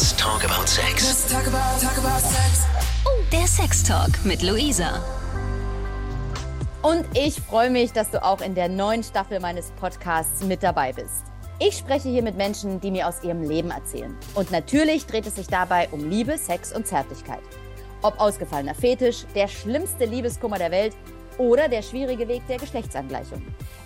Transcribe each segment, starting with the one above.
Let's talk about sex. Let's talk about, talk about sex. Oh, der Sex Talk mit Luisa. Und ich freue mich, dass du auch in der neuen Staffel meines Podcasts mit dabei bist. Ich spreche hier mit Menschen, die mir aus ihrem Leben erzählen. Und natürlich dreht es sich dabei um Liebe, Sex und Zärtlichkeit. Ob ausgefallener Fetisch, der schlimmste Liebeskummer der Welt oder der schwierige Weg der Geschlechtsangleichung.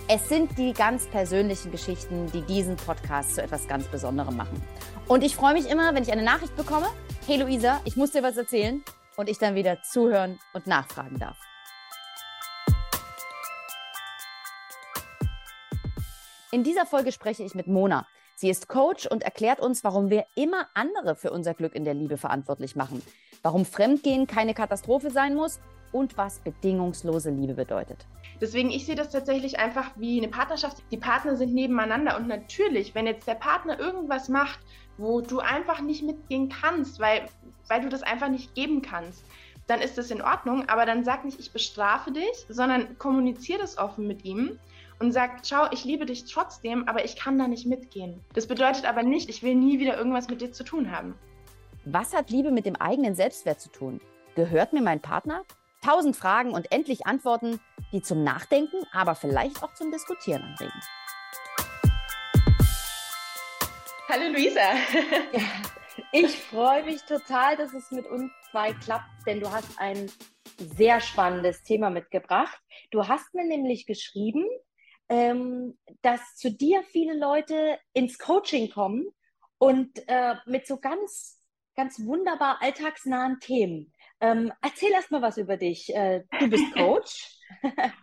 Es sind die ganz persönlichen Geschichten, die diesen Podcast zu etwas ganz Besonderem machen. Und ich freue mich immer, wenn ich eine Nachricht bekomme. Hey Luisa, ich muss dir was erzählen. Und ich dann wieder zuhören und nachfragen darf. In dieser Folge spreche ich mit Mona. Sie ist Coach und erklärt uns, warum wir immer andere für unser Glück in der Liebe verantwortlich machen, warum Fremdgehen keine Katastrophe sein muss und was bedingungslose Liebe bedeutet. Deswegen, ich sehe das tatsächlich einfach wie eine Partnerschaft. Die Partner sind nebeneinander und natürlich, wenn jetzt der Partner irgendwas macht, wo du einfach nicht mitgehen kannst, weil, weil du das einfach nicht geben kannst, dann ist das in Ordnung. Aber dann sag nicht, ich bestrafe dich, sondern kommuniziere das offen mit ihm und sag, schau, ich liebe dich trotzdem, aber ich kann da nicht mitgehen. Das bedeutet aber nicht, ich will nie wieder irgendwas mit dir zu tun haben. Was hat Liebe mit dem eigenen Selbstwert zu tun? Gehört mir mein Partner? Tausend Fragen und endlich Antworten, die zum Nachdenken, aber vielleicht auch zum Diskutieren anregen. Hallo Luisa. Ja, ich freue mich total, dass es mit uns zwei klappt, denn du hast ein sehr spannendes Thema mitgebracht. Du hast mir nämlich geschrieben, ähm, dass zu dir viele Leute ins Coaching kommen und äh, mit so ganz, ganz wunderbar alltagsnahen Themen. Ähm, erzähl erst mal was über dich. Äh, du bist Coach.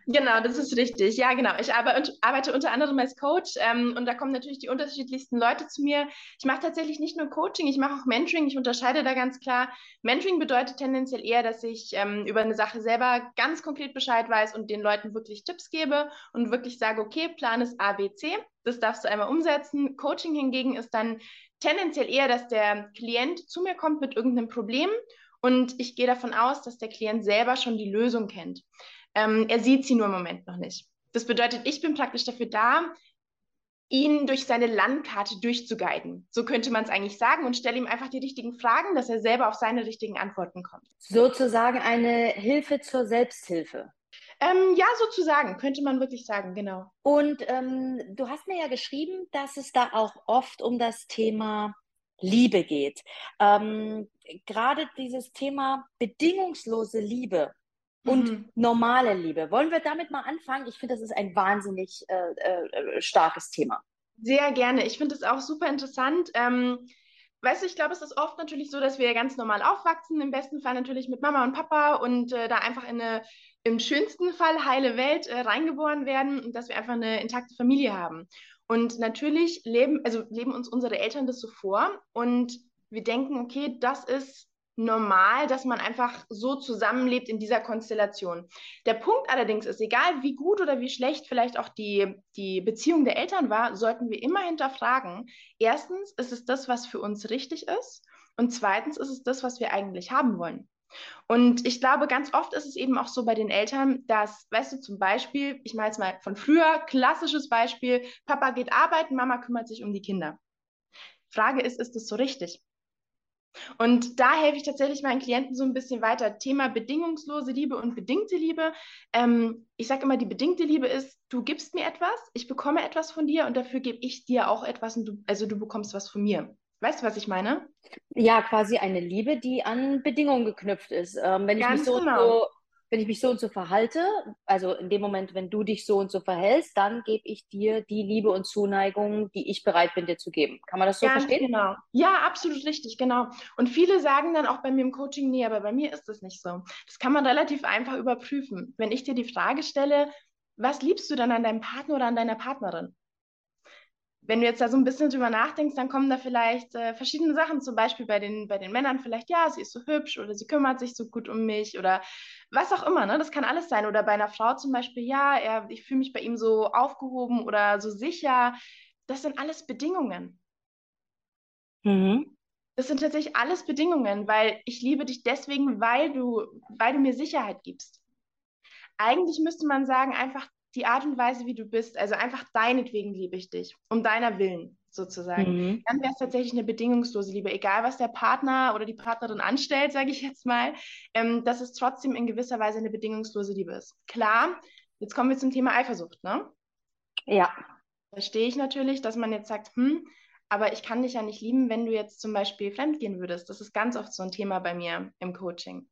genau, das ist richtig. Ja, genau. Ich arbeite, arbeite unter anderem als Coach ähm, und da kommen natürlich die unterschiedlichsten Leute zu mir. Ich mache tatsächlich nicht nur Coaching, ich mache auch Mentoring. Ich unterscheide da ganz klar. Mentoring bedeutet tendenziell eher, dass ich ähm, über eine Sache selber ganz konkret Bescheid weiß und den Leuten wirklich Tipps gebe und wirklich sage, okay, Plan ist A, B, C. Das darfst du einmal umsetzen. Coaching hingegen ist dann tendenziell eher, dass der Klient zu mir kommt mit irgendeinem Problem und ich gehe davon aus, dass der Klient selber schon die Lösung kennt. Ähm, er sieht sie nur im Moment noch nicht. Das bedeutet, ich bin praktisch dafür da, ihn durch seine Landkarte durchzuguiden. So könnte man es eigentlich sagen und stelle ihm einfach die richtigen Fragen, dass er selber auf seine richtigen Antworten kommt. Sozusagen eine Hilfe zur Selbsthilfe. Ähm, ja, sozusagen, könnte man wirklich sagen, genau. Und ähm, du hast mir ja geschrieben, dass es da auch oft um das Thema Liebe geht. Ähm, Gerade dieses Thema bedingungslose Liebe und mhm. normale Liebe. Wollen wir damit mal anfangen? Ich finde, das ist ein wahnsinnig äh, äh, starkes Thema. Sehr gerne. Ich finde es auch super interessant. Ähm, weißt du, ich glaube, es ist oft natürlich so, dass wir ganz normal aufwachsen, im besten Fall natürlich mit Mama und Papa und äh, da einfach in eine, im schönsten Fall heile Welt äh, reingeboren werden und dass wir einfach eine intakte Familie haben. Und natürlich leben, also leben uns unsere Eltern das so vor und wir denken, okay, das ist normal, dass man einfach so zusammenlebt in dieser Konstellation. Der Punkt allerdings ist, egal wie gut oder wie schlecht vielleicht auch die, die Beziehung der Eltern war, sollten wir immer hinterfragen. Erstens, ist es das, was für uns richtig ist? Und zweitens, ist es das, was wir eigentlich haben wollen? Und ich glaube, ganz oft ist es eben auch so bei den Eltern, dass, weißt du, zum Beispiel, ich mache jetzt mal von früher, klassisches Beispiel, Papa geht arbeiten, Mama kümmert sich um die Kinder. Frage ist, ist das so richtig? Und da helfe ich tatsächlich meinen Klienten so ein bisschen weiter. Thema bedingungslose Liebe und bedingte Liebe. Ähm, ich sage immer, die bedingte Liebe ist, du gibst mir etwas, ich bekomme etwas von dir und dafür gebe ich dir auch etwas und du, also du bekommst was von mir. Weißt du, was ich meine? Ja, quasi eine Liebe, die an Bedingungen geknüpft ist. Ähm, wenn Ganz ich mich so, genau. so, wenn ich mich so und so verhalte, also in dem Moment, wenn du dich so und so verhältst, dann gebe ich dir die Liebe und Zuneigung, die ich bereit bin, dir zu geben. Kann man das so Ganz verstehen? Genau. Ja, absolut richtig, genau. Und viele sagen dann auch bei mir im Coaching, nee, aber bei mir ist das nicht so. Das kann man relativ einfach überprüfen. Wenn ich dir die Frage stelle, was liebst du dann an deinem Partner oder an deiner Partnerin? Wenn du jetzt da so ein bisschen drüber nachdenkst, dann kommen da vielleicht äh, verschiedene Sachen, zum Beispiel bei den, bei den Männern vielleicht, ja, sie ist so hübsch oder sie kümmert sich so gut um mich oder was auch immer, ne? Das kann alles sein. Oder bei einer Frau zum Beispiel, ja, er, ich fühle mich bei ihm so aufgehoben oder so sicher. Das sind alles Bedingungen. Mhm. Das sind tatsächlich alles Bedingungen, weil ich liebe dich deswegen, weil du, weil du mir Sicherheit gibst. Eigentlich müsste man sagen, einfach die Art und Weise, wie du bist, also einfach deinetwegen liebe ich dich, um deiner Willen. sozusagen, mhm. dann wäre es tatsächlich eine bedingungslose Liebe, egal was der Partner oder die Partnerin anstellt, sage ich jetzt mal, ähm, dass es trotzdem in gewisser Weise eine bedingungslose Liebe ist. Klar, jetzt kommen wir zum Thema Eifersucht, ne? Ja. Verstehe ich natürlich, dass man jetzt sagt, hm, aber ich kann dich ja nicht lieben, wenn du jetzt zum Beispiel fremdgehen würdest. Das ist ganz oft so ein Thema bei mir im Coaching.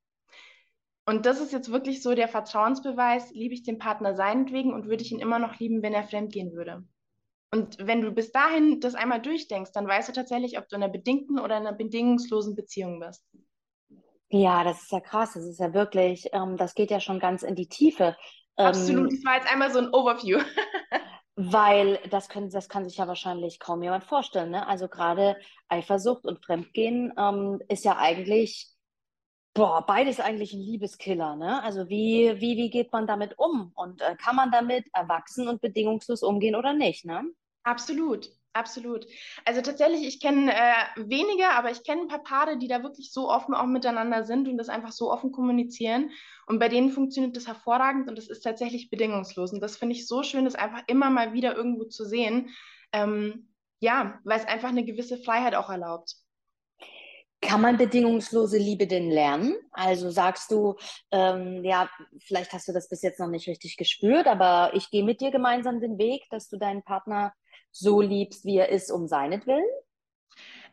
Und das ist jetzt wirklich so der Vertrauensbeweis, liebe ich den Partner seinetwegen und würde ich ihn immer noch lieben, wenn er fremdgehen würde. Und wenn du bis dahin das einmal durchdenkst, dann weißt du tatsächlich, ob du in einer bedingten oder in einer bedingungslosen Beziehung bist. Ja, das ist ja krass. Das ist ja wirklich, ähm, das geht ja schon ganz in die Tiefe. Ähm, Absolut, das war jetzt einmal so ein Overview. weil das, können, das kann sich ja wahrscheinlich kaum jemand vorstellen. Ne? Also gerade Eifersucht und Fremdgehen ähm, ist ja eigentlich, boah, beides eigentlich ein Liebeskiller. Ne? Also wie, wie, wie geht man damit um? Und äh, kann man damit erwachsen und bedingungslos umgehen oder nicht? Ne? Absolut. Absolut. Also tatsächlich, ich kenne äh, wenige, aber ich kenne ein paar Paare, die da wirklich so offen auch miteinander sind und das einfach so offen kommunizieren. Und bei denen funktioniert das hervorragend und das ist tatsächlich bedingungslos. Und das finde ich so schön, das einfach immer mal wieder irgendwo zu sehen. Ähm, ja, weil es einfach eine gewisse Freiheit auch erlaubt. Kann man bedingungslose Liebe denn lernen? Also sagst du, ähm, ja, vielleicht hast du das bis jetzt noch nicht richtig gespürt, aber ich gehe mit dir gemeinsam den Weg, dass du deinen Partner so liebst, wie er ist, um seinetwillen?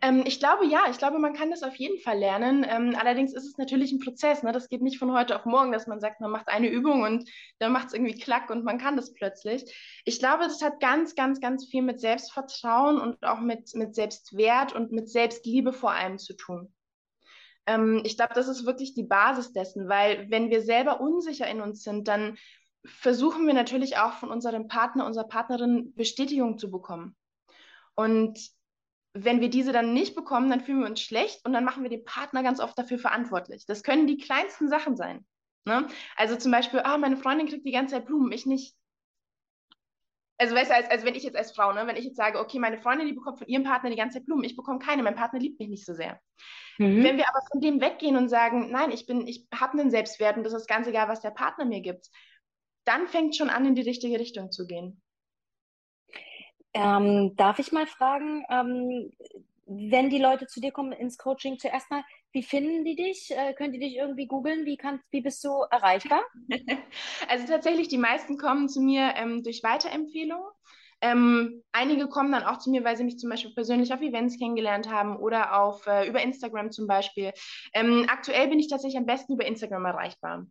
Ähm, ich glaube ja, ich glaube, man kann das auf jeden Fall lernen. Ähm, allerdings ist es natürlich ein Prozess. Ne? Das geht nicht von heute auf morgen, dass man sagt, man macht eine Übung und dann macht es irgendwie klack und man kann das plötzlich. Ich glaube, das hat ganz, ganz, ganz viel mit Selbstvertrauen und auch mit, mit Selbstwert und mit Selbstliebe vor allem zu tun. Ähm, ich glaube, das ist wirklich die Basis dessen, weil wenn wir selber unsicher in uns sind, dann versuchen wir natürlich auch von unserem Partner, unserer Partnerin Bestätigung zu bekommen. Und wenn wir diese dann nicht bekommen, dann fühlen wir uns schlecht und dann machen wir den Partner ganz oft dafür verantwortlich. Das können die kleinsten Sachen sein. Ne? Also zum Beispiel, ah, meine Freundin kriegt die ganze Zeit Blumen, ich nicht. Also weißt du, als, als wenn ich jetzt als Frau, ne, wenn ich jetzt sage, okay, meine Freundin, die bekommt von ihrem Partner die ganze Zeit Blumen, ich bekomme keine, mein Partner liebt mich nicht so sehr. Mhm. Wenn wir aber von dem weggehen und sagen, nein, ich bin, ich habe einen Selbstwert und das ist ganz egal, was der Partner mir gibt, dann fängt schon an, in die richtige Richtung zu gehen. Ähm, darf ich mal fragen, ähm, wenn die Leute zu dir kommen ins Coaching, zuerst mal, wie finden die dich? Äh, können die dich irgendwie googeln? Wie, wie bist du erreichbar? Also tatsächlich, die meisten kommen zu mir ähm, durch Weiterempfehlungen. Ähm, einige kommen dann auch zu mir, weil sie mich zum Beispiel persönlich auf Events kennengelernt haben oder auf, äh, über Instagram zum Beispiel. Ähm, aktuell bin ich tatsächlich am besten über Instagram erreichbar.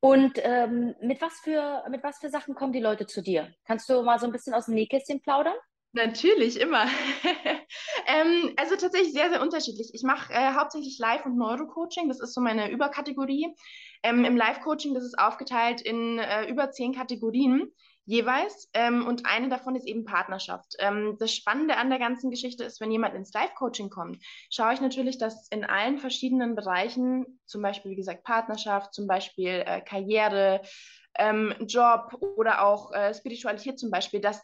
Und ähm, mit, was für, mit was für Sachen kommen die Leute zu dir? Kannst du mal so ein bisschen aus dem Nähkästchen plaudern? Natürlich, immer. ähm, also tatsächlich sehr, sehr unterschiedlich. Ich mache äh, hauptsächlich Live- und Neurocoaching. Das ist so meine Überkategorie. Ähm, Im Live-Coaching, das ist aufgeteilt in äh, über zehn Kategorien jeweils. Ähm, und eine davon ist eben Partnerschaft. Ähm, das Spannende an der ganzen Geschichte ist, wenn jemand ins Live-Coaching kommt, schaue ich natürlich, dass in allen verschiedenen Bereichen, zum Beispiel, wie gesagt, Partnerschaft, zum Beispiel äh, Karriere, ähm, Job oder auch äh, Spiritualität zum Beispiel, dass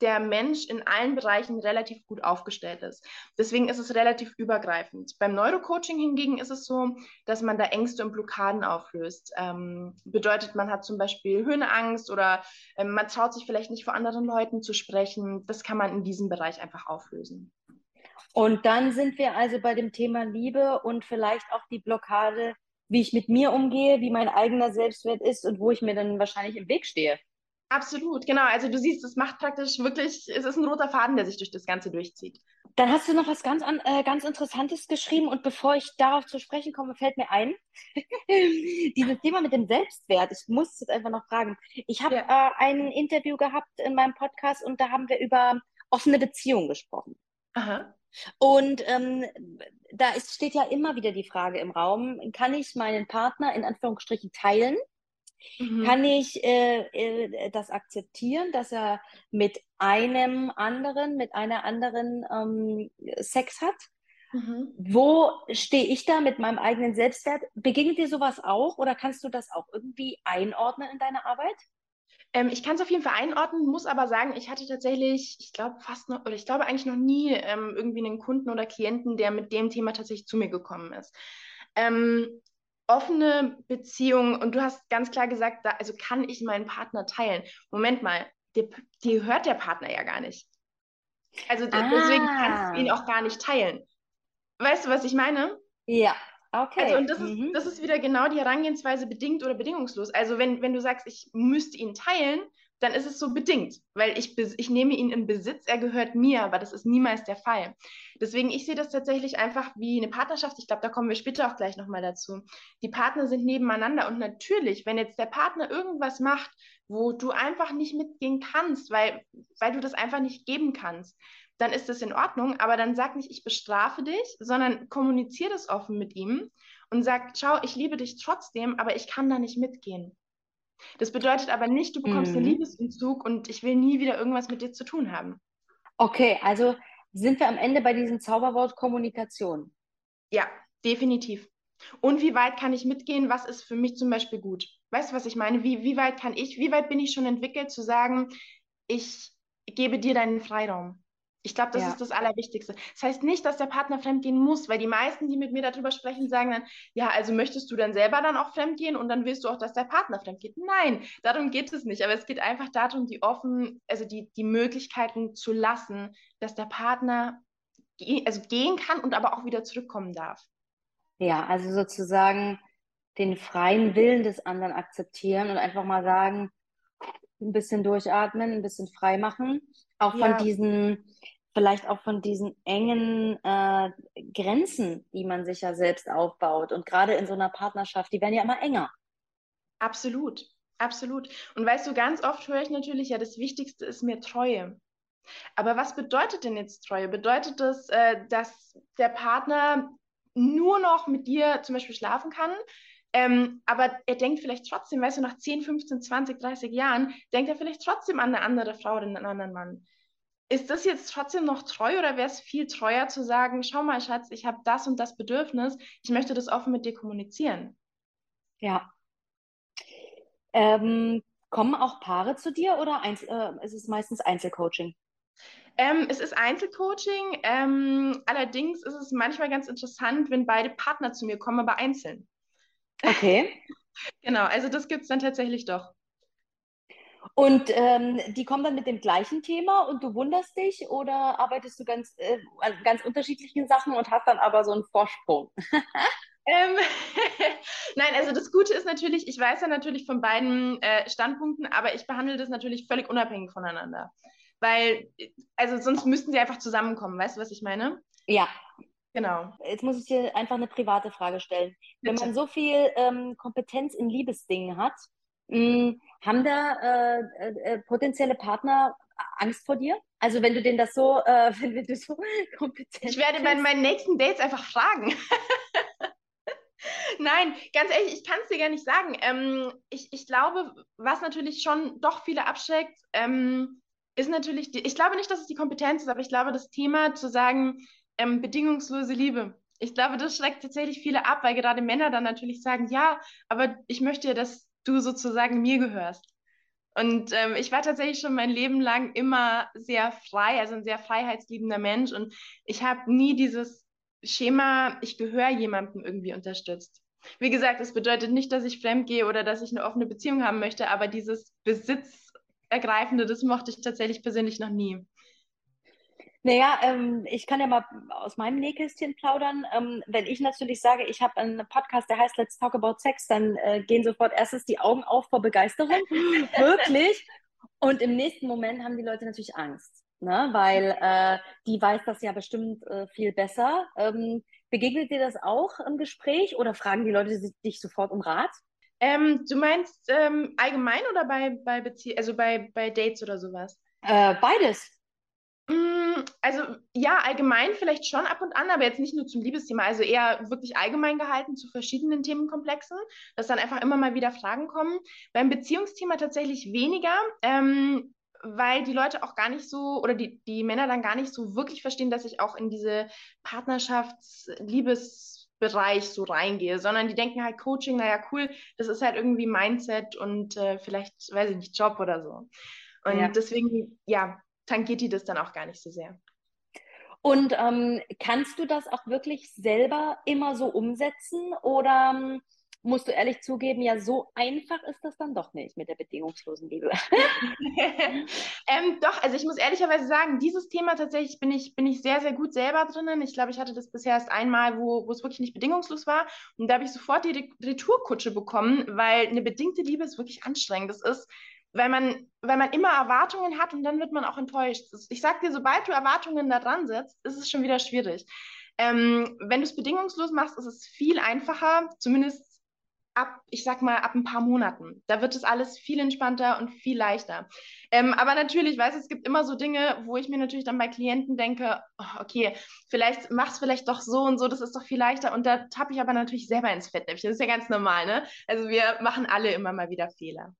der Mensch in allen Bereichen relativ gut aufgestellt ist. Deswegen ist es relativ übergreifend. Beim Neurocoaching hingegen ist es so, dass man da Ängste und Blockaden auflöst. Ähm, bedeutet, man hat zum Beispiel Höhenangst oder ähm, man traut sich vielleicht nicht vor anderen Leuten zu sprechen. Das kann man in diesem Bereich einfach auflösen. Und dann sind wir also bei dem Thema Liebe und vielleicht auch die Blockade, wie ich mit mir umgehe, wie mein eigener Selbstwert ist und wo ich mir dann wahrscheinlich im Weg stehe. Absolut, genau. Also du siehst, es macht praktisch wirklich, es ist ein roter Faden, der sich durch das Ganze durchzieht. Dann hast du noch was ganz, an, äh, ganz Interessantes geschrieben und bevor ich darauf zu sprechen komme, fällt mir ein, dieses Thema mit dem Selbstwert, ich muss es jetzt einfach noch fragen. Ich habe ja. äh, ein Interview gehabt in meinem Podcast und da haben wir über offene Beziehungen gesprochen. Aha. Und ähm, da ist, steht ja immer wieder die Frage im Raum, kann ich meinen Partner in Anführungsstrichen teilen? Mhm. Kann ich äh, äh, das akzeptieren, dass er mit einem anderen, mit einer anderen ähm, Sex hat? Mhm. Wo stehe ich da mit meinem eigenen Selbstwert? Begegnet dir sowas auch oder kannst du das auch irgendwie einordnen in deiner Arbeit? Ähm, ich kann es auf jeden Fall einordnen, muss aber sagen, ich hatte tatsächlich, ich glaube fast noch, oder ich glaube eigentlich noch nie ähm, irgendwie einen Kunden oder Klienten, der mit dem Thema tatsächlich zu mir gekommen ist. Ähm, offene Beziehung und du hast ganz klar gesagt, da, also kann ich meinen Partner teilen. Moment mal, die, hört der Partner ja gar nicht. Also Ah. deswegen kannst du ihn auch gar nicht teilen. Weißt du, was ich meine? Ja, okay. Also, und das ist, Mhm. das ist wieder genau die Herangehensweise bedingt oder bedingungslos. Also, wenn, wenn du sagst, ich müsste ihn teilen, dann ist es so bedingt, weil ich, ich nehme ihn in Besitz, er gehört mir, aber das ist niemals der Fall. Deswegen, ich sehe das tatsächlich einfach wie eine Partnerschaft. Ich glaube, da kommen wir später auch gleich nochmal dazu. Die Partner sind nebeneinander und natürlich, wenn jetzt der Partner irgendwas macht, wo du einfach nicht mitgehen kannst, weil, weil du das einfach nicht geben kannst, dann ist das in Ordnung, aber dann sag nicht, ich bestrafe dich, sondern kommuniziere das offen mit ihm und sag, schau, ich liebe dich trotzdem, aber ich kann da nicht mitgehen. Das bedeutet aber nicht, du bekommst einen Mhm. Liebesentzug und ich will nie wieder irgendwas mit dir zu tun haben. Okay, also sind wir am Ende bei diesem Zauberwort Kommunikation. Ja, definitiv. Und wie weit kann ich mitgehen? Was ist für mich zum Beispiel gut? Weißt du, was ich meine? Wie, wie weit kann ich, wie weit bin ich schon entwickelt zu sagen, ich gebe dir deinen Freiraum? Ich glaube, das Ja. ist das Allerwichtigste. Das heißt nicht, dass der Partner fremdgehen muss, weil die meisten, die mit mir darüber sprechen, sagen dann, ja, also möchtest du dann selber dann auch fremdgehen und dann willst du auch, dass der Partner fremdgeht. Nein, darum geht es nicht. Aber es geht einfach darum, die offen, also die, die Möglichkeiten zu lassen, dass der Partner ge also gehen kann und aber auch wieder zurückkommen darf. Ja, also sozusagen den freien Willen des anderen akzeptieren und einfach mal sagen, ein bisschen durchatmen, ein bisschen frei machen. Auch von Ja. diesen, vielleicht auch von diesen engen äh, Grenzen, die man sich ja selbst aufbaut. Und gerade in so einer Partnerschaft, die werden ja immer enger. Absolut, absolut. Und weißt du, ganz oft höre ich natürlich, ja, das Wichtigste ist mir Treue. Aber was bedeutet denn jetzt Treue? Bedeutet das, äh, dass der Partner nur noch mit dir zum Beispiel schlafen kann? Ähm, aber er denkt vielleicht trotzdem, weißt du, nach 10, 15, 20, 30 Jahren, denkt er vielleicht trotzdem an eine andere Frau oder einen anderen Mann. Ist das jetzt trotzdem noch treu oder wäre es viel treuer zu sagen, schau mal, Schatz, ich habe das und das Bedürfnis, ich möchte das offen mit dir kommunizieren? Ja. Ähm, kommen auch Paare zu dir oder eins, äh, ist es meistens Einzelcoaching? Ähm, es ist Einzelcoaching. Ähm, allerdings ist es manchmal ganz interessant, wenn beide Partner zu mir kommen, aber einzeln. Okay. Genau, also das gibt es dann tatsächlich doch. Und ähm, die kommen dann mit dem gleichen Thema und du wunderst dich oder arbeitest du ganz, äh, an ganz unterschiedlichen Sachen und hast dann aber so einen Vorsprung? Ähm, Nein, also das Gute ist natürlich, ich weiß ja natürlich von beiden äh, Standpunkten, aber ich behandle das natürlich völlig unabhängig voneinander. Weil, also sonst müssten sie einfach zusammenkommen, weißt du, was ich meine? Ja, Genau. jetzt muss ich dir einfach eine private Frage stellen. Wenn Bitte. man so viel ähm, Kompetenz in Liebesdingen hat, mh, haben da äh, äh, äh, potenzielle Partner Angst vor dir? Also wenn du denen das so, äh, wenn, wenn du so kompetent Ich werde bei meinen nächsten Dates einfach fragen. Nein, ganz ehrlich, ich kann es dir gar nicht sagen. Ähm, ich, ich glaube, was natürlich schon doch viele abschreckt, ähm, ist natürlich, die, ich glaube nicht, dass es die Kompetenz ist, aber ich glaube, das Thema zu sagen, ähm, bedingungslose Liebe. Ich glaube, das schreckt tatsächlich viele ab, weil gerade Männer dann natürlich sagen, ja, aber ich möchte ja, dass du sozusagen mir gehörst. Und ähm, ich war tatsächlich schon mein Leben lang immer sehr frei, also ein sehr freiheitsliebender Mensch. Und ich habe nie dieses Schema, ich gehöre jemandem irgendwie unterstützt. Wie gesagt, es bedeutet nicht, dass ich fremd gehe oder dass ich eine offene Beziehung haben möchte, aber dieses Besitzergreifende, das mochte ich tatsächlich persönlich noch nie. Naja, ähm, ich kann ja mal aus meinem Nähkästchen plaudern. Ähm, wenn ich natürlich sage, ich habe einen Podcast, der heißt Let's Talk About Sex, dann äh, gehen sofort erstens die Augen auf vor Begeisterung. Wirklich. Und im nächsten Moment haben die Leute natürlich Angst, ne? weil äh, die weiß das ja bestimmt äh, viel besser. Ähm, begegnet dir das auch im Gespräch oder fragen die Leute dich sofort um Rat? Ähm, du meinst ähm, allgemein oder bei, bei Bezie also bei, bei Dates oder sowas? Äh, beides. Mm, Also ja, allgemein vielleicht schon ab und an, aber jetzt nicht nur zum Liebesthema, also eher wirklich allgemein gehalten zu verschiedenen Themenkomplexen, dass dann einfach immer mal wieder Fragen kommen. Beim Beziehungsthema tatsächlich weniger, ähm, weil die Leute auch gar nicht so oder die, die Männer dann gar nicht so wirklich verstehen, dass ich auch in diese Partnerschafts-Liebesbereich so reingehe, sondern die denken halt Coaching, naja, cool, das ist halt irgendwie Mindset und äh, vielleicht, weiß ich nicht, Job oder so. Und Ja. deswegen, ja, tangiert die das dann auch gar nicht so sehr. Und ähm, kannst du das auch wirklich selber immer so umsetzen oder ähm, musst du ehrlich zugeben, ja, so einfach ist das dann doch nicht mit der bedingungslosen Liebe. ähm, doch, also ich muss ehrlicherweise sagen, dieses Thema tatsächlich bin ich, bin ich sehr, sehr gut selber drinnen. Ich glaube, ich hatte das bisher erst einmal, wo, wo es wirklich nicht bedingungslos war. Und da habe ich sofort die Retourkutsche bekommen, weil eine bedingte Liebe ist wirklich anstrengend. Das ist, weil man, weil man immer Erwartungen hat und dann wird man auch enttäuscht. Ich sag dir, sobald du Erwartungen da dran setzt, ist es schon wieder schwierig. Ähm, wenn du es bedingungslos machst, ist es viel einfacher, zumindest ab, ich sag mal, ab ein paar Monaten. Da wird es alles viel entspannter und viel leichter. Ähm, aber natürlich, weiß es gibt immer so Dinge, wo ich mir natürlich dann bei Klienten denke, oh, okay, vielleicht mach's vielleicht doch so und so, das ist doch viel leichter. Und da tappe ich aber natürlich selber ins Fettnäpfchen. Das ist ja ganz normal, ne? Also wir machen alle immer mal wieder Fehler.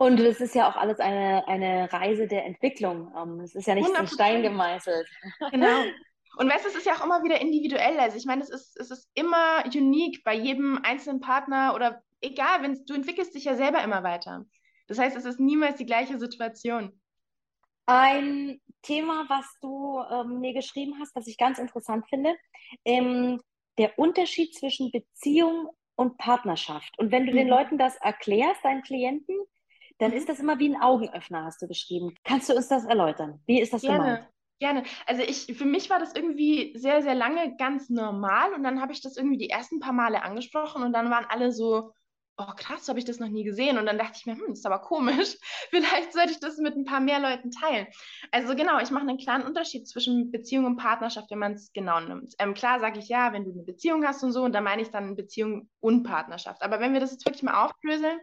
Und es ist ja auch alles eine, eine Reise der Entwicklung. Ähm, es ist ja nicht in Stein gemeißelt. Genau. Und weißt du, es ist ja auch immer wieder individuell. Also ich meine, es ist, es ist immer unique bei jedem einzelnen Partner oder egal, wenn du entwickelst dich ja selber immer weiter. Das heißt, es ist niemals die gleiche Situation. Ein Thema, was du ähm, mir geschrieben hast, was ich ganz interessant finde, ähm, der Unterschied zwischen Beziehung und Partnerschaft. Und wenn du mhm. den Leuten das erklärst, deinen Klienten, dann mhm. ist das immer wie ein Augenöffner, hast du geschrieben. Kannst du uns das erläutern? Wie ist das Gerne. gemeint? Gerne. Also ich, für mich war das irgendwie sehr, sehr lange ganz normal und dann habe ich das irgendwie die ersten paar Male angesprochen und dann waren alle so, oh krass, habe ich das noch nie gesehen. Und dann dachte ich mir, hm, ist aber komisch. Vielleicht sollte ich das mit ein paar mehr Leuten teilen. Also genau, ich mache einen klaren Unterschied zwischen Beziehung und Partnerschaft, wenn man es genau nimmt. Ähm, klar sage ich ja, wenn du eine Beziehung hast und so, und da meine ich dann Beziehung und Partnerschaft. Aber wenn wir das jetzt wirklich mal aufdröseln,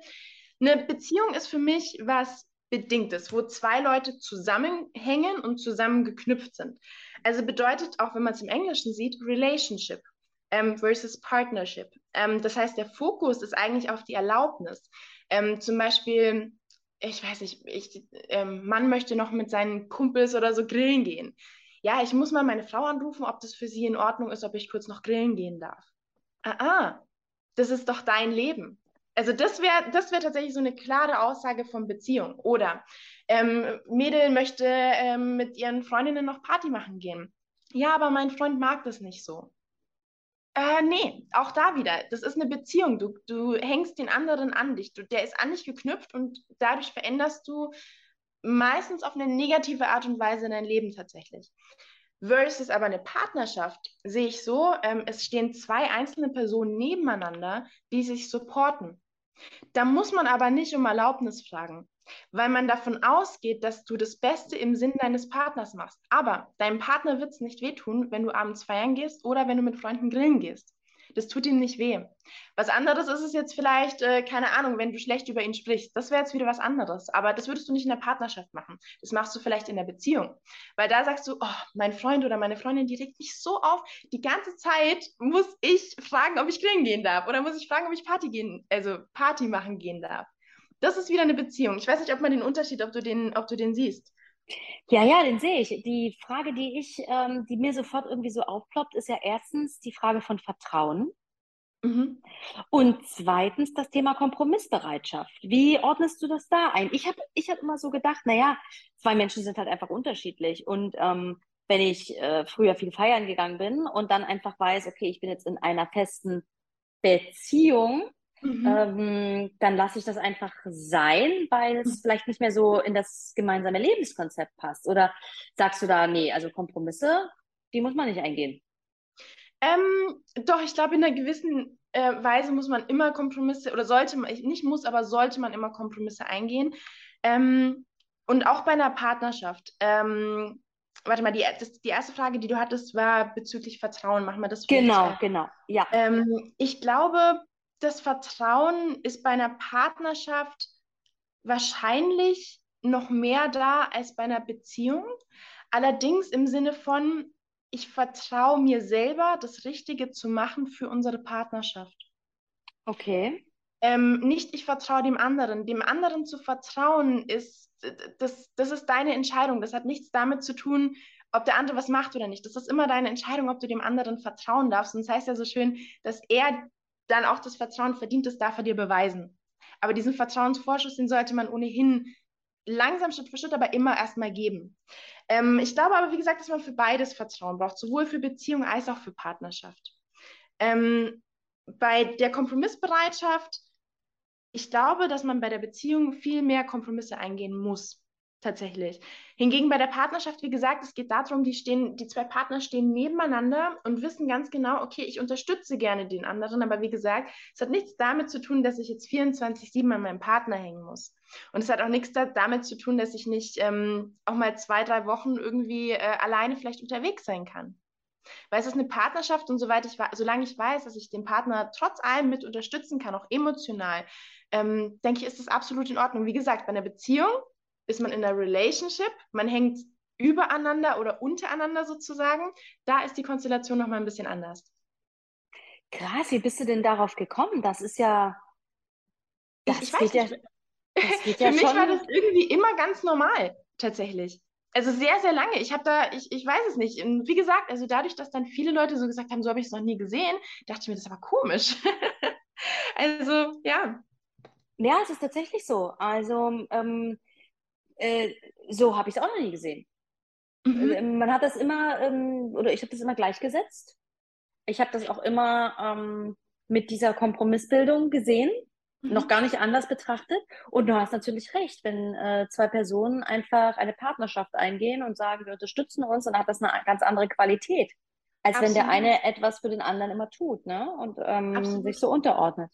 eine Beziehung ist für mich was Bedingtes, wo zwei Leute zusammenhängen und zusammengeknüpft sind. Also bedeutet auch, wenn man es im Englischen sieht, Relationship ähm, versus Partnership. Ähm, das heißt, der Fokus ist eigentlich auf die Erlaubnis. Ähm, zum Beispiel, ich weiß nicht, ich, ähm, Mann möchte noch mit seinen Kumpels oder so grillen gehen. Ja, ich muss mal meine Frau anrufen, ob das für sie in Ordnung ist, ob ich kurz noch grillen gehen darf. Ah, ah das ist doch dein Leben. Also das wäre das wär tatsächlich so eine klare Aussage von Beziehung. Oder ähm, Mädel möchte ähm, mit ihren Freundinnen noch Party machen gehen. Ja, aber mein Freund mag das nicht so. Äh, nee, auch da wieder. Das ist eine Beziehung. Du, du hängst den anderen an dich. Du, der ist an dich geknüpft und dadurch veränderst du meistens auf eine negative Art und Weise dein Leben tatsächlich. Versus aber eine Partnerschaft sehe ich so, ähm, es stehen zwei einzelne Personen nebeneinander, die sich supporten. Da muss man aber nicht um Erlaubnis fragen, weil man davon ausgeht, dass du das Beste im Sinn deines Partners machst. Aber deinem Partner wird es nicht wehtun, wenn du abends feiern gehst oder wenn du mit Freunden grillen gehst. Das tut ihm nicht weh. Was anderes ist es jetzt vielleicht, äh, keine Ahnung, wenn du schlecht über ihn sprichst. Das wäre jetzt wieder was anderes. Aber das würdest du nicht in der Partnerschaft machen. Das machst du vielleicht in der Beziehung. Weil da sagst du, oh, mein Freund oder meine Freundin, die regt mich so auf. Die ganze Zeit muss ich fragen, ob ich grillen gehen darf. Oder muss ich fragen, ob ich Party gehen, also Party machen gehen darf. Das ist wieder eine Beziehung. Ich weiß nicht, ob man den Unterschied, ob du den, ob du den siehst. Ja, ja, den sehe ich. Die Frage, die ich, ähm, die mir sofort irgendwie so aufploppt, ist ja erstens die Frage von Vertrauen. Mhm. Und zweitens das Thema Kompromissbereitschaft. Wie ordnest du das da ein? Ich habe ich hab immer so gedacht, naja, zwei Menschen sind halt einfach unterschiedlich. Und ähm, wenn ich äh, früher viel feiern gegangen bin und dann einfach weiß, okay, ich bin jetzt in einer festen Beziehung, Mhm. Ähm, dann lasse ich das einfach sein, weil es mhm. vielleicht nicht mehr so in das gemeinsame Lebenskonzept passt. Oder sagst du da, nee, also Kompromisse, die muss man nicht eingehen? Ähm, doch, ich glaube, in einer gewissen äh, Weise muss man immer Kompromisse, oder sollte man, nicht muss, aber sollte man immer Kompromisse eingehen. Ähm, und auch bei einer Partnerschaft. Ähm, warte mal, die, das, die erste Frage, die du hattest, war bezüglich Vertrauen. Machen wir das Genau, genau, ja. Ähm, ich glaube, das Vertrauen ist bei einer Partnerschaft wahrscheinlich noch mehr da als bei einer Beziehung. Allerdings im Sinne von, ich vertraue mir selber, das Richtige zu machen für unsere Partnerschaft. Okay. Ähm, nicht, ich vertraue dem anderen. Dem anderen zu vertrauen ist, das, das ist deine Entscheidung. Das hat nichts damit zu tun, ob der andere was macht oder nicht. Das ist immer deine Entscheidung, ob du dem anderen vertrauen darfst. Und es das heißt ja so schön, dass er dann auch das Vertrauen verdient, das darf er dir beweisen. Aber diesen Vertrauensvorschuss, den sollte man ohnehin langsam Schritt für Schritt, aber immer erstmal geben. Ähm, ich glaube aber, wie gesagt, dass man für beides Vertrauen braucht, sowohl für Beziehung als auch für Partnerschaft. Ähm, bei der Kompromissbereitschaft, ich glaube, dass man bei der Beziehung viel mehr Kompromisse eingehen muss tatsächlich. Hingegen bei der Partnerschaft, wie gesagt, es geht darum, die stehen, die zwei Partner stehen nebeneinander und wissen ganz genau, okay, ich unterstütze gerne den anderen, aber wie gesagt, es hat nichts damit zu tun, dass ich jetzt 24-7 an meinem Partner hängen muss. Und es hat auch nichts da, damit zu tun, dass ich nicht ähm, auch mal zwei, drei Wochen irgendwie äh, alleine vielleicht unterwegs sein kann. Weil es ist eine Partnerschaft und soweit ich solange ich weiß, dass ich den Partner trotz allem mit unterstützen kann, auch emotional, ähm, denke ich, ist das absolut in Ordnung. Wie gesagt, bei einer Beziehung ist man in einer Relationship, man hängt übereinander oder untereinander sozusagen. Da ist die Konstellation nochmal ein bisschen anders. Krass, wie bist du denn darauf gekommen? Das ist ja. Das ich, ich weiß nicht. Ja, Für ja mich schon... war das irgendwie immer ganz normal, tatsächlich. Also sehr, sehr lange. Ich habe da, ich, ich weiß es nicht. Und wie gesagt, also dadurch, dass dann viele Leute so gesagt haben, so habe ich es noch nie gesehen, dachte ich mir, das ist aber komisch. also, ja. Ja, es ist tatsächlich so. Also, ähm, äh, so habe ich es auch noch nie gesehen. Mhm. Äh, man hat das immer, ähm, oder ich habe das immer gleichgesetzt. Ich habe das auch immer ähm, mit dieser Kompromissbildung gesehen, mhm. noch gar nicht anders betrachtet. Und du hast natürlich recht, wenn äh, zwei Personen einfach eine Partnerschaft eingehen und sagen, wir unterstützen uns, dann hat das eine ganz andere Qualität, als Absolut. wenn der eine etwas für den anderen immer tut ne? und ähm, sich so unterordnet.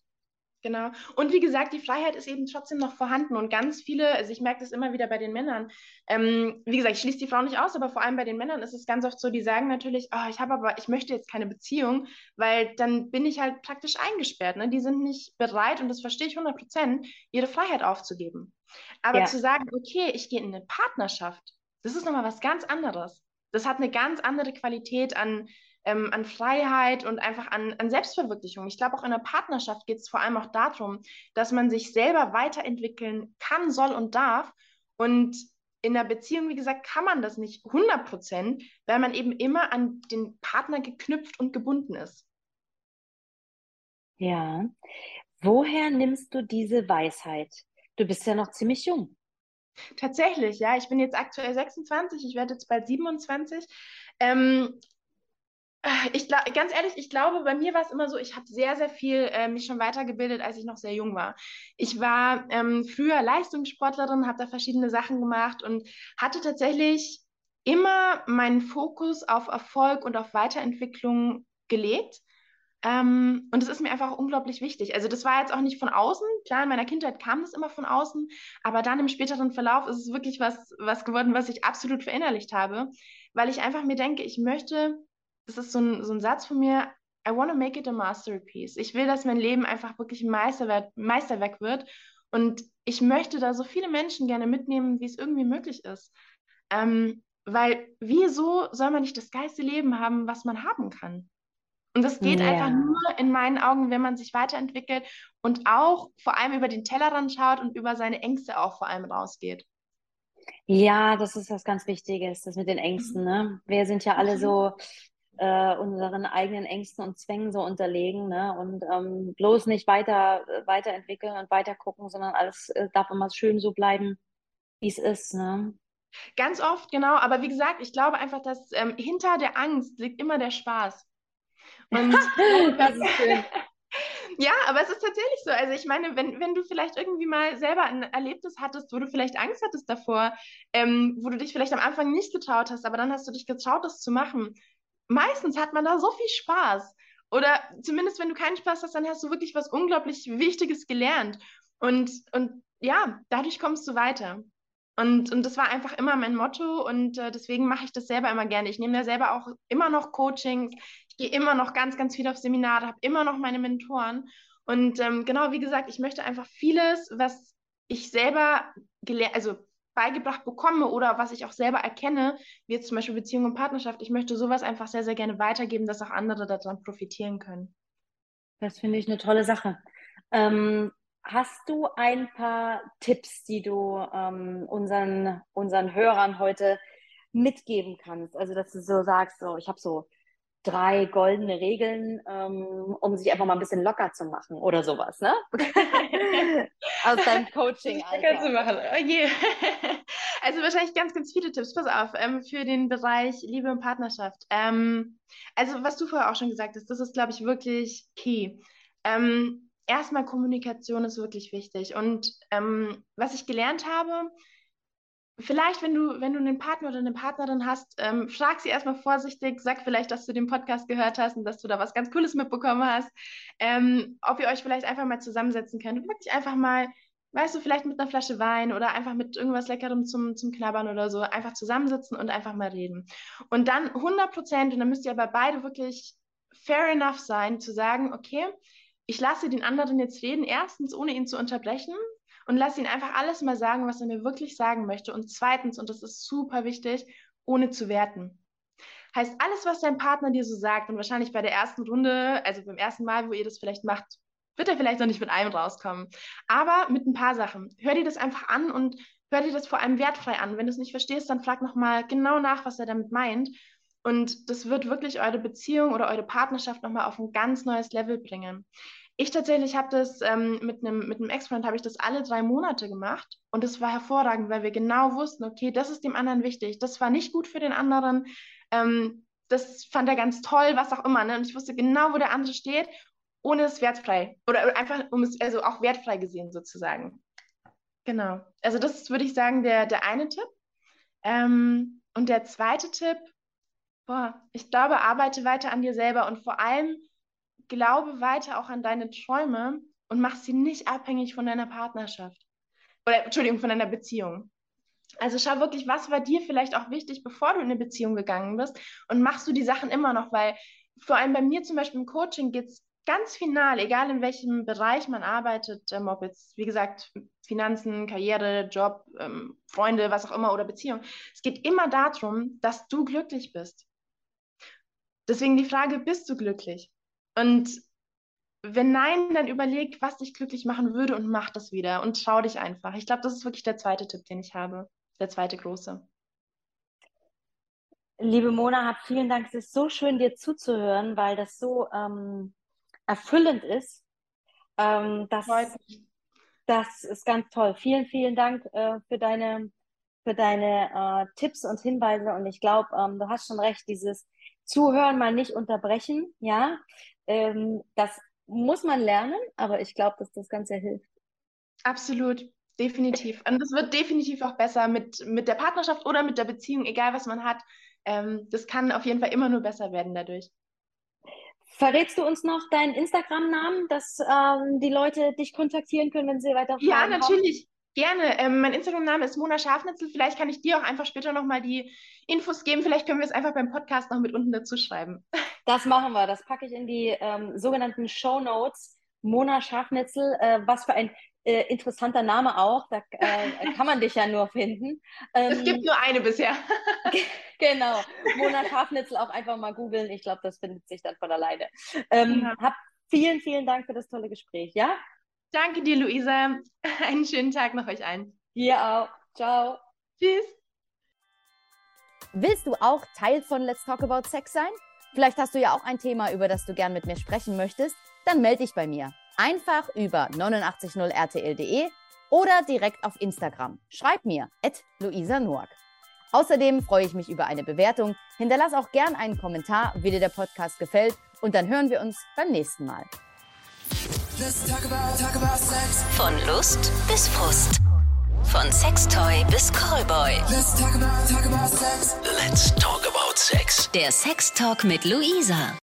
Genau. Und wie gesagt, die Freiheit ist eben trotzdem noch vorhanden und ganz viele, also ich merke das immer wieder bei den Männern. Ähm, wie gesagt, ich schließe die Frauen nicht aus, aber vor allem bei den Männern ist es ganz oft so, die sagen natürlich, oh, ich habe aber, ich möchte jetzt keine Beziehung, weil dann bin ich halt praktisch eingesperrt. Ne? Die sind nicht bereit, und das verstehe ich 100 Prozent, ihre Freiheit aufzugeben. Aber ja. zu sagen, okay, ich gehe in eine Partnerschaft, das ist nochmal was ganz anderes. Das hat eine ganz andere Qualität an ähm, an Freiheit und einfach an, an Selbstverwirklichung. Ich glaube, auch in einer Partnerschaft geht es vor allem auch darum, dass man sich selber weiterentwickeln kann, soll und darf. Und in einer Beziehung, wie gesagt, kann man das nicht 100 Prozent, weil man eben immer an den Partner geknüpft und gebunden ist. Ja. Woher nimmst du diese Weisheit? Du bist ja noch ziemlich jung. Tatsächlich, ja. Ich bin jetzt aktuell 26, ich werde jetzt bald 27. Ähm, ich glaube, ganz ehrlich, ich glaube, bei mir war es immer so, ich habe sehr, sehr viel äh, mich schon weitergebildet, als ich noch sehr jung war. Ich war ähm, früher Leistungssportlerin, habe da verschiedene Sachen gemacht und hatte tatsächlich immer meinen Fokus auf Erfolg und auf Weiterentwicklung gelegt. Ähm, und das ist mir einfach unglaublich wichtig. Also das war jetzt auch nicht von außen. Klar, in meiner Kindheit kam das immer von außen, aber dann im späteren Verlauf ist es wirklich was, was geworden, was ich absolut verinnerlicht habe, weil ich einfach mir denke, ich möchte das ist so ein, so ein Satz von mir, I want to make it a masterpiece. Ich will, dass mein Leben einfach wirklich ein Meisterwerk, Meisterwerk wird. Und ich möchte da so viele Menschen gerne mitnehmen, wie es irgendwie möglich ist. Ähm, weil wieso soll man nicht das geilste Leben haben, was man haben kann? Und das geht ja. einfach nur in meinen Augen, wenn man sich weiterentwickelt und auch vor allem über den Tellerrand schaut und über seine Ängste auch vor allem rausgeht. Ja, das ist was ganz Wichtiges, das mit den Ängsten. Mhm. Ne? Wir sind ja alle mhm. so äh, unseren eigenen Ängsten und Zwängen so unterlegen ne? und ähm, bloß nicht weiter äh, weiterentwickeln und weiter gucken, sondern alles äh, darf immer schön so bleiben, wie es ist. Ne? Ganz oft, genau. Aber wie gesagt, ich glaube einfach, dass ähm, hinter der Angst liegt immer der Spaß. Und das ist schön. Ja, aber es ist tatsächlich so. Also ich meine, wenn, wenn du vielleicht irgendwie mal selber ein Erlebnis hattest, wo du vielleicht Angst hattest davor, ähm, wo du dich vielleicht am Anfang nicht getraut hast, aber dann hast du dich getraut, das zu machen, meistens hat man da so viel Spaß. Oder zumindest, wenn du keinen Spaß hast, dann hast du wirklich was unglaublich Wichtiges gelernt. Und, und ja, dadurch kommst du weiter. Und, und das war einfach immer mein Motto und äh, deswegen mache ich das selber immer gerne. Ich nehme ja selber auch immer noch Coachings, ich gehe immer noch ganz, ganz viel auf Seminare, habe immer noch meine Mentoren. Und ähm, genau, wie gesagt, ich möchte einfach vieles, was ich selber gelernt, also beigebracht bekomme oder was ich auch selber erkenne, wie jetzt zum Beispiel Beziehung und Partnerschaft, ich möchte sowas einfach sehr, sehr gerne weitergeben, dass auch andere daran profitieren können. Das finde ich eine tolle Sache. Ähm, hast du ein paar Tipps, die du ähm, unseren, unseren Hörern heute mitgeben kannst? Also, dass du so sagst, so, ich habe so drei goldene Regeln, ähm, um sich einfach mal ein bisschen locker zu machen oder sowas, ne? Aus deinem Coaching. Locker zu machen. Oh je. Also wahrscheinlich ganz, ganz viele Tipps. Pass auf, ähm, für den Bereich Liebe und Partnerschaft. Ähm, also was du vorher auch schon gesagt hast, das ist, glaube ich, wirklich key. Ähm, erstmal Kommunikation ist wirklich wichtig. Und ähm, was ich gelernt habe, vielleicht, wenn du, wenn du einen Partner oder eine Partnerin hast, ähm, frag sie erstmal vorsichtig, sag vielleicht, dass du den Podcast gehört hast und dass du da was ganz Cooles mitbekommen hast, ähm, ob ihr euch vielleicht einfach mal zusammensetzen könnt und wirklich einfach mal, weißt du, vielleicht mit einer Flasche Wein oder einfach mit irgendwas Leckerem zum, zum Knabbern oder so, einfach zusammensitzen und einfach mal reden. Und dann 100 Prozent, und dann müsst ihr aber beide wirklich fair enough sein, zu sagen, okay, ich lasse den anderen jetzt reden, erstens ohne ihn zu unterbrechen und lasse ihn einfach alles mal sagen, was er mir wirklich sagen möchte. Und zweitens, und das ist super wichtig, ohne zu werten. Heißt, alles, was dein Partner dir so sagt, und wahrscheinlich bei der ersten Runde, also beim ersten Mal, wo ihr das vielleicht macht, wird er vielleicht noch nicht mit einem rauskommen. Aber mit ein paar Sachen. Hör dir das einfach an und hör dir das vor allem wertfrei an. Wenn du es nicht verstehst, dann frag nochmal genau nach, was er damit meint. Und das wird wirklich eure Beziehung oder eure Partnerschaft nochmal auf ein ganz neues Level bringen. Ich tatsächlich habe das ähm, mit einem mit Ex-Freund habe ich das alle drei Monate gemacht und das war hervorragend, weil wir genau wussten, okay, das ist dem anderen wichtig, das war nicht gut für den anderen, ähm, das fand er ganz toll, was auch immer, ne? Und ich wusste genau, wo der andere steht, ohne es wertfrei oder einfach um es also auch wertfrei gesehen sozusagen. Genau. Also das ist, würde ich sagen, der der eine Tipp. Ähm, und der zweite Tipp, boah, ich glaube, arbeite weiter an dir selber und vor allem glaube weiter auch an deine Träume und mach sie nicht abhängig von deiner Partnerschaft. Oder, Entschuldigung, von deiner Beziehung. Also schau wirklich, was war dir vielleicht auch wichtig, bevor du in eine Beziehung gegangen bist und machst du die Sachen immer noch, weil vor allem bei mir zum Beispiel im Coaching geht es ganz final, egal in welchem Bereich man arbeitet, ähm, ob jetzt, wie gesagt, Finanzen, Karriere, Job, ähm, Freunde, was auch immer oder Beziehung. Es geht immer darum, dass du glücklich bist. Deswegen die Frage, bist du glücklich? Und wenn nein, dann überleg, was dich glücklich machen würde und mach das wieder und trau dich einfach. Ich glaube, das ist wirklich der zweite Tipp, den ich habe. Der zweite große. Liebe Mona, hab vielen Dank. Es ist so schön, dir zuzuhören, weil das so ähm, erfüllend ist. Ähm, das, das ist ganz toll. Vielen, vielen Dank äh, für deine, für deine äh, Tipps und Hinweise. Und ich glaube, ähm, du hast schon recht, dieses Zuhören mal nicht unterbrechen, ja. Ähm, das muss man lernen, aber ich glaube, dass das Ganze hilft. Absolut, definitiv. Und das wird definitiv auch besser mit, mit der Partnerschaft oder mit der Beziehung, egal was man hat. Ähm, das kann auf jeden Fall immer nur besser werden dadurch. Verrätst du uns noch deinen Instagram-Namen, dass ähm, die Leute dich kontaktieren können, wenn sie weiter Fragen Ja, natürlich. Gerne. Ähm, mein Instagram-Name ist Mona Schafnitzel. Vielleicht kann ich dir auch einfach später nochmal die Infos geben. Vielleicht können wir es einfach beim Podcast noch mit unten dazu schreiben. Das machen wir. Das packe ich in die ähm, sogenannten Show Notes. Mona Schafnitzel, äh, was für ein äh, interessanter Name auch. Da äh, kann man dich ja nur finden. Ähm, es gibt nur eine bisher. genau. Mona Schafnitzel auch einfach mal googeln. Ich glaube, das findet sich dann von alleine. Ähm, ja. hab vielen, vielen Dank für das tolle Gespräch. Ja? Danke dir, Luisa. Einen schönen Tag noch euch allen. Dir auch. Ciao. Tschüss. Willst du auch Teil von Let's Talk About Sex sein? Vielleicht hast du ja auch ein Thema, über das du gern mit mir sprechen möchtest. Dann melde dich bei mir. Einfach über 890rtl.de oder direkt auf Instagram. Schreib mir, at Luisa Noack. Außerdem freue ich mich über eine Bewertung. Hinterlass auch gern einen Kommentar, wie dir der Podcast gefällt. Und dann hören wir uns beim nächsten Mal. Von Lust bis Frust. Von Sextoy bis Callboy. Let's talk about, talk about sex. Let's talk about sex. Der Sex Talk mit Luisa.